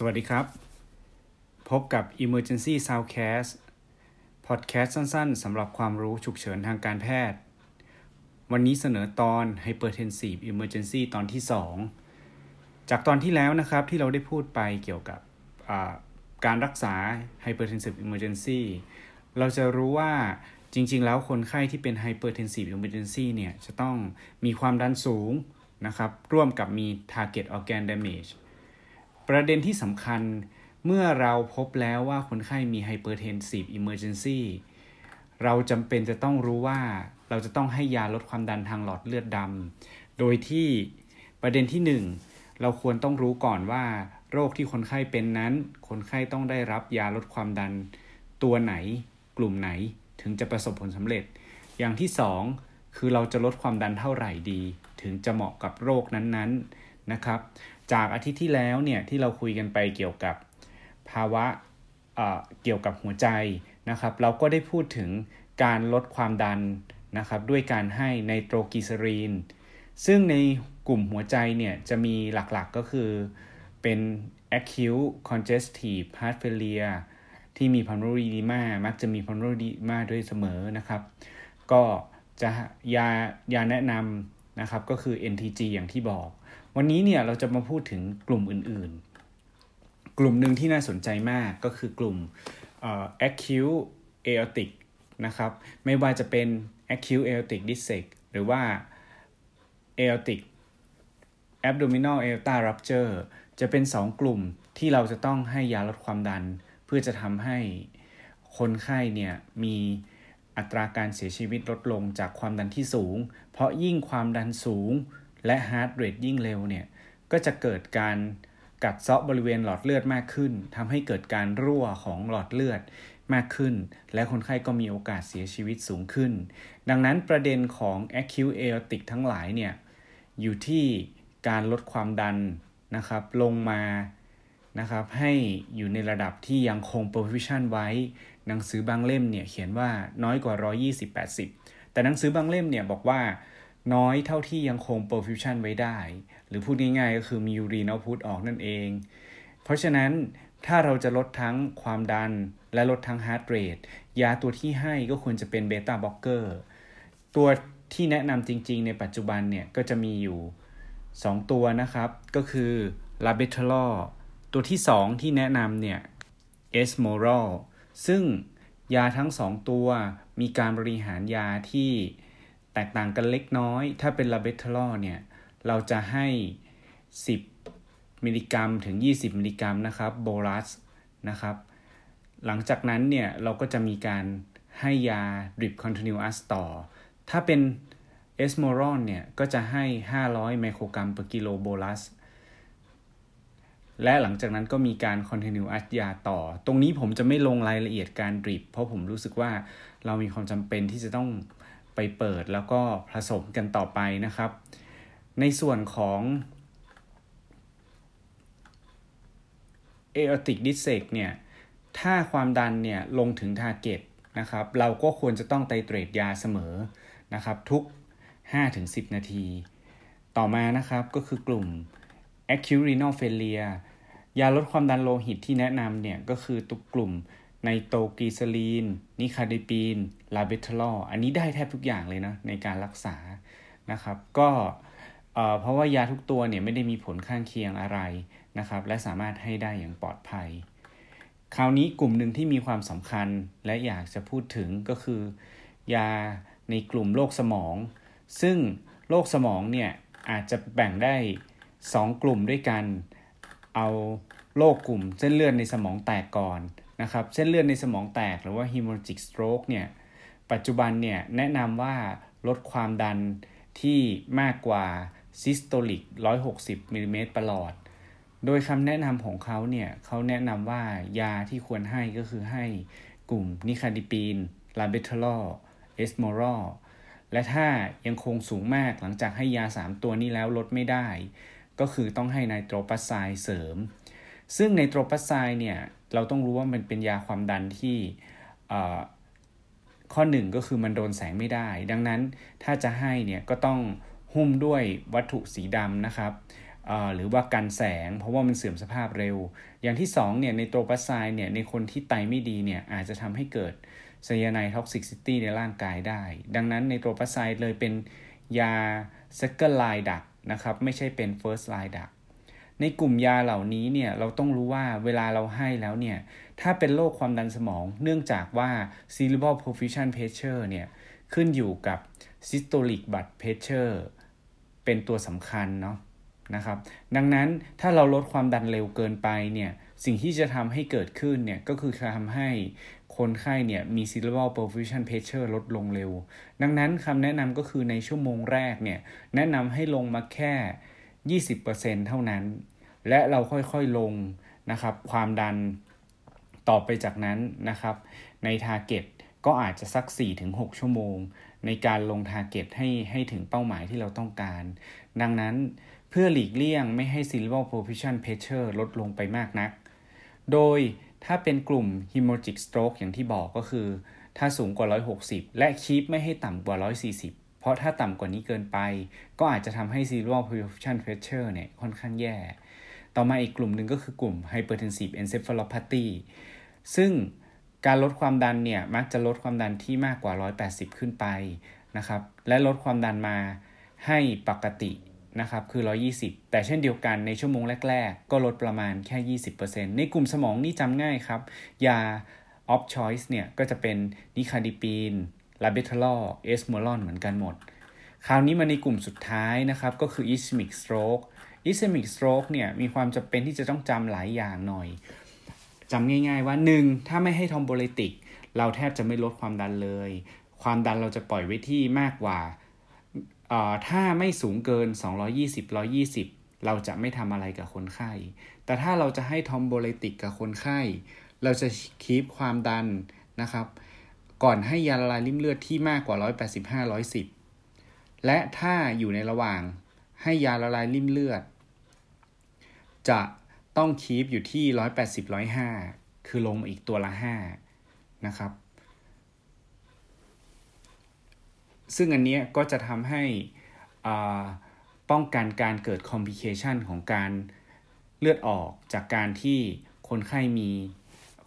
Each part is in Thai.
สวัสดีครับ พบกับ Emergency Soundcast Podcast สั้นๆสำหรับความรู้ฉุกเฉินทางการแพทย์ วันนี้เสนอตอน Hypertensive Emergency ตอนที่ 2 จากตอนที่แล้วนะครับที่เราได้พูดไปเกี่ยวกับการรักษา Hypertensive Emergency เราจะรู้ว่าจริงๆ แล้วคนไข้ที่เป็น Hypertensive Emergency เนี่ยจะต้องมีความดันสูงนะครับร่วมกับมี Target Organ Damage ประเด็นที่สำคัญเมื่อเราพบแล้วว่าคนไข้มี hypertensive emergency เราจำเป็นจะต้องรู้ว่าเราจะต้องให้ยาลดความดันทางหลอดเลือดดำ โดยที่ประเด็นที่ 1 เราควรต้องรู้ก่อนว่า โรคที่คนไข้เป็นนั้น คนไข้ต้องได้รับยาลดความดันตัวไหน กลุ่มไหนถึงจะประสบผลสำเร็จ อย่างที่ 2 คือเราจะลดความดันเท่าไหร่ดี ถึงจะเหมาะกับโรคนั้นๆ นะครับ จากอาทิตย์ที่แล้วเนี่ยที่เราคุยกันไปเกี่ยวกับภาวะเเกี่ยวกับหัวใจนะครับ เราก็ได้พูดถึงการลดความดันนะครับด้วยการให้ไนโตรกิเซรีน ซึ่งในกลุ่มหัวใจเนี่ยจะมีหลักๆก็คือเป็น acute congestive heart failure ที่มี pulmonary edema มักจะมี pulmonary edema ด้วยเสมอนะครับ ก็จะยายาแนะนำ นะครับก็คือ NTG อย่างที่บอก วันนี้เนี่ยเราจะมาพูดถึงกลุ่มอื่นๆ กลุ่มหนึ่งที่น่าสนใจมากก็คือกลุ่ม acute aortic นะครับไม่ว่าจะเป็น acute aortic dissect หรือว่า aortic abdominal aorta rupture จะเป็น 2 กลุ่มที่เราจะต้องให้ยาลดความดัน เพื่อจะทำให้คนไข้เนี่ยมี อัตราการเสียชีวิตลดลงจากความดันที่สูง เพราะยิ่งความดันสูง และฮาร์ดเรทยิ่งเร็วเนี่ยก็จะเกิดการกัดเซาะบริเวณหลอดเลือดมากขึ้นทำให้เกิดการรั่วของหลอดเลือดมากขึ้น และคนไข้ก็มีโอกาสเสียชีวิตสูงขึ้น ดังนั้นประเด็นของ acute aortic ทั้งหลายเนี่ยอยู่ที่การลดความดันนะครับลงมานะครับให้อยู่ในระดับที่ยังคง perfusion ไว้ หนังสือบางเล่มเนี่ยเขียนว่าน้อยกว่า 120-80 แต่หนังสือบางเล่มเนี่ยบอกว่าน้อยเท่าที่ยังคง perfusion ไว้ได้ หรือพูดง่ายๆ ก็คือมี urine output ออกนั่นเอง เพราะฉะนั้นถ้าเราจะลดทั้งความดันและลดทั้ง heart rate ยาตัวที่ให้ก็ควรจะเป็น beta blockerตัวที่แนะนำจริงๆ ในปัจจุบันเนี่ยก็จะมีอยู่ 2 ตัวนะครับ ก็คือลาเบทลอตัวที่ 2 ที่แนะนำเนี่ยเอสโมรอล ซึ่งยาทั้ง2ตัวมีการบริหารยาที่แตกต่างกันเล็กน้อย ถ้าเป็นลาเบทลอเนี่ย เราจะให้ 10 มิลลิกรัมถึง 20 มิลลิกรัมนะครับโบลัสนะครับ หลังจากนั้นเนี่ย เราก็จะมีการให้ยาดริปคอนติเนียสต่อ ถ้าเป็นเอสโมรอนเนี่ย ก็จะให้ 500 ไมโครกรัมต่อกิโลโบลัส และหลังจากนั้นก็มีการคอนติเนียสยาต่อ ตรงนี้ผมจะไม่ลงรายละเอียดการดริป เพราะผมรู้สึกว่าเรามีความจำเป็นที่จะต้องไปเปิดแล้วก็ผสมกันต่อไปนะครับ ในส่วนของ aortic d i s s e c เนี่ย ถ้าความดันเนี่ยลงถึง target นะครับ เราก็ควรจะต้องไตเตรตยาเสมอนะครับ ทุก 5-10 นาที ต่อมานะครับก็คือกลุ่ม acute renal failure ยาลดความดันโลหิตที่แนะนำเนี่ยก็คือตุกกลุ่มไนโตรกีซาลีน นิคาเดปีน ลาเบทลออันนี้ได้แทบทุกอย่างเลยนะในการรักษานะครับ ก็เพราะว่ายาทุกตัวเนี่ยไม่ได้มีผลข้างเคียงอะไรนะครับ และสามารถให้ได้อย่างปลอดภัย คราวนี้กลุ่มหนึ่งที่มีความสำคัญและอยากจะพูดถึงก็คือ ยาในกลุ่มโรคสมอง ซึ่งโรคสมองเนี่ยอาจจะแบ่งได้ 2 กลุ่มด้วยกัน เอาโรคกลุ่มเส้นเลือดในสมองแตกก่อนนะครับ เส้นเลือดในสมองแตกหรือว่า hemorrhagic stroke เนี่ย ปัจจุบันเนี่ยแนะนำว่าลดความดันที่มากกว่า systolic 160มิลลิเมตรประหลอด โดยคำแนะนำของเขาเนี่ยเขาแนะนำว่ายาที่ควรให้ก็คือให้กลุ่ม nicardipine labetalol esmolol และถ้ายังคงสูงมากหลังจากให้ยา 3 ตัวนี้แล้วลดไม่ได้ ก็คือต้องให้ nitroprusside เสริม ซึ่ง nitroprusside เนี่ยเราต้องรู้ว่ามันเป็นยาความดันที่ข้อหนึ่งก็คือมันโดนแสงไม่ได้ ดังนั้นถ้าจะให้เนี่ยก็ต้องหุ้มด้วยวัตถุสีดำนะครับหรือว่ากันแสงเพราะว่ามันเสื่อมสภาพเร็ว อย่างที่2เนี่ย nitroprusside เนี่ยในคนที่ไตไม่ดีเนี่ยอาจจะทำให้เกิด cyanide toxicity ในร่างกายได้ ดังนั้น nitroprusside เลยเป็นยา second line ดักนะครับ ไม่ใช่เป็น first line ดักในกลุ่มยาเหล่านี้เนี่ยเราต้องรู้ว่าเวลาเราให้แล้วเนี่ยถ้าเป็นโรคความดันสมอง เนื่องจากว่า cerebral perfusion pressure เนี่ยขึ้นอยู่กับ systolic blood pressure เป็นตัวสำคัญเนาะนะครับ ดังนั้นถ้าเราลดความดันเร็วเกินไปเนี่ยสิ่งที่จะทำให้เกิดขึ้นเนี่ยก็คือทำให้ คนไข้เนี่ยมี cerebral perfusion pressure ลดลงเร็ว ดังนั้นคำแนะนำก็คือในชั่วโมงแรกเนี่ยแนะนำให้ลงมาแค่ 20%เท่านั้น และเราค่อยๆลงนะครับความดันต่อไปจากนั้นนะครับ ใน target ก็อาจจะสัก 4-6 ชั่วโมง ในการลง target ให้ให้ถึงเป้าหมายที่เราต้องการ ดังนั้นเพื่อหลีกเลี่ยงไม่ให้ cerebral perfusion pressure ลดลงไปมากนัก โดย ถ้าเป็นกลุ่ม hemorrhagic stroke อย่างที่บอกก็คือ ถ้าสูงกว่า 160 และคีปไม่ให้ต่ำกว่า 140 เพราะถ้าต่ำกว่านี้เกินไป ก็อาจจะทำให้ cerebral perfusion pressure เนี่ยค่อนข้างแย่ ต่อมาอีกกลุ่มหนึ่งก็คือกลุ่ม hypertensive encephalopathy ซึ่งการลดความดันเนี่ยมักจะลดความดันที่มากกว่า 180 ขึ้นไปนะครับ และลดความดันมาให้ปกติ นะครับคือ 120 แต่เช่นเดียวกันในชั่วโมงแรก ๆ ก็ลดประมาณแค่ 20%ในกลุ่มสมองนี่จำง่ายครับยา of choice เนี่ยก็จะเป็นนิคาดิปีนlabetalol esmolol เหมือนกันหมด คราวนี้มาในกลุ่มสุดท้ายนะครับก็คือ ischemic stroke ischemic stroke เนี่ยมีความจำเป็นที่จะต้องจำหลายอย่างหน่อยจำง่ายๆว่า 1. ถ้าไม่ให้ thrombolytic เราแทบจะไม่ลดความดันเลย ความดันเราจะปล่อยไว้ที่มากกว่า ถ้าไม่สูงเกิน 220 120 เราจะไม่ทำอะไรกับคนไข้ แต่ถ้าเราจะให้ thrombolytic กับคนไข้ เราจะคีปความดันนะครับ ก่อนให้ยาละลายริ่มเลือดที่มากกว่า 185 110 และถ้าอยู่ในระหว่างให้ยาละลายริ่มเลือด จะต้องคีปอยู่ที่ 180 105 คือลงมาอีกตัวละ 5 นะครับ ซึ่งอันนี้ก็จะทำให้ป้องกันการเกิดคอมพิเคชันของการเลือดออกจากการที่คนไข้มี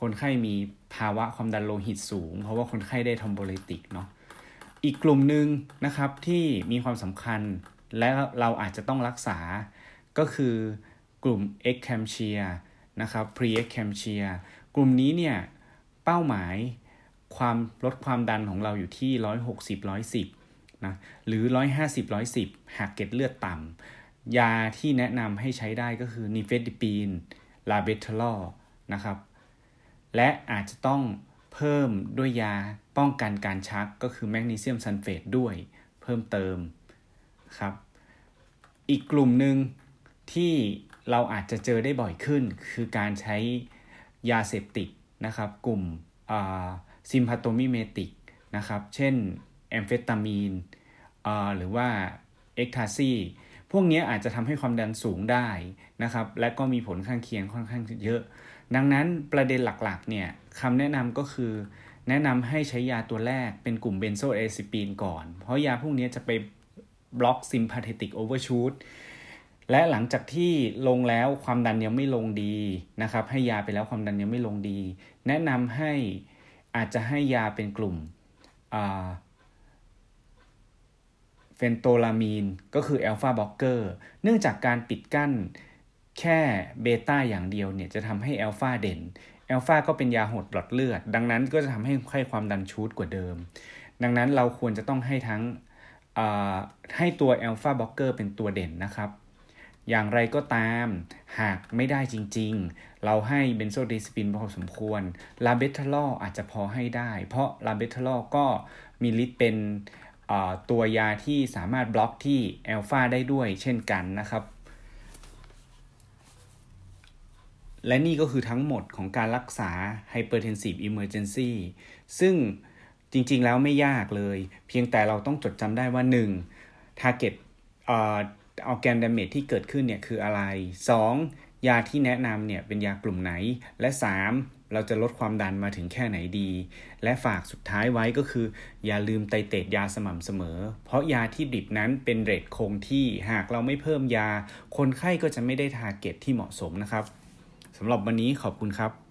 คนไข้มีภาวะความดันโลหิตสูง เพราะว่าคนไข้ได้ทอมโบเลติกเนาะอีกกลุ่มหนึ่งนะครับที่มีความสำคัญและเราอาจจะต้องรักษาก็คือกลุ่ม e c ค a m เ i a นะครับ pre e c ค a m เ i a กลุ่มนี้เนี่ยเป้าหมาย ความลดความดันของเราอยู่ที่ 160 110นะหรือ 150 110 หากเกล็ดเลือดต่ำยาที่แนะนำให้ใช้ได้ก็คือนิเฟติปีนลาเบทลอนะครับ และอาจจะต้องเพิ่มด้วยยาป้องกันการชักก็คือแมกนีเซียมซัลเฟตด้วยเพิ่มเติมครับ อีกกลุ่มหนึ่งที่เราอาจจะเจอได้บ่อยขึ้น คือการใช้ยาเสพติดนะครับ กลุ่ม sympathomimetic นะครับ เช่นแอมเฟตามีนหรือว่า ecstasy พวกนี้อาจจะทำให้ความดันสูงได้นะครับ และก็มีผลข้างเคียงค่อนข้างเยอะ ดังนั้นประเด็นหลักๆเนี่ยคำแนะนำก็คือแนะนำให้ใช้ยาตัวแรกเป็นกลุ่ม benzodiazepine ก่อน เพราะยาพวกนี้จะไปบล็อก sympathetic overshoot และหลังจากที่ลงแล้วความดันยังไม่ลงดีนะครับ ให้ยาไปแล้วความดันยังไม่ลงดี แนะนำให้ อาจจะให้ยาเป็นกลุ่ม phentolamine ก็คือ alpha blocker เนื่องจากการปิดกั้นแค่ beta อย่างเดียวเนี่ยจะทำให้อัลฟาเด่นอัลฟาก็เป็นยาหดหลอดเลือด ดังนั้นก็จะทำให้คนไข้ความดัน shoot กว่าเดิม ดังนั้นเราควรจะต้องให้ทั้งให้ตัว alpha blocker เป็นตัวเด่นนะครับ อย่างไรก็ตาม หากไม่ได้จริง ๆ เราให้ benzodiazepine พอสมควร labetalol อาจจะพอให้ได้ เพราะ labetalol ก็มีฤทธิ์เป็นตัวยาที่สามารถบล็อกที่แอลฟาได้ด้วยเช่นกันนะครับ และนี่ก็คือทั้งหมดของการรักษา Hypertensive Emergency ซึ่งจริงๆแล้วไม่ยากเลย เพียงแต่เราต้องจดจำได้ว่า 1. target organ damage ที่เกิดขึ้นเนี่ยคืออะไร 2. ยาที่แนะนำเนี่ยเป็นยากลุ่มไหน และ 3. เราจะลดความดันมาถึงแค่ไหนดี และฝากสุดท้ายไว้ก็คือ อย่าลืมไตเตดยาสม่ำเสมอ เพราะยาที่ drip นั้นเป็น rate คงที่หากเราไม่เพิ่มยา คนไข้ก็จะไม่ได้ target ที่เหมาะสมนะครับสำหรับวันนี้ขอบคุณครับ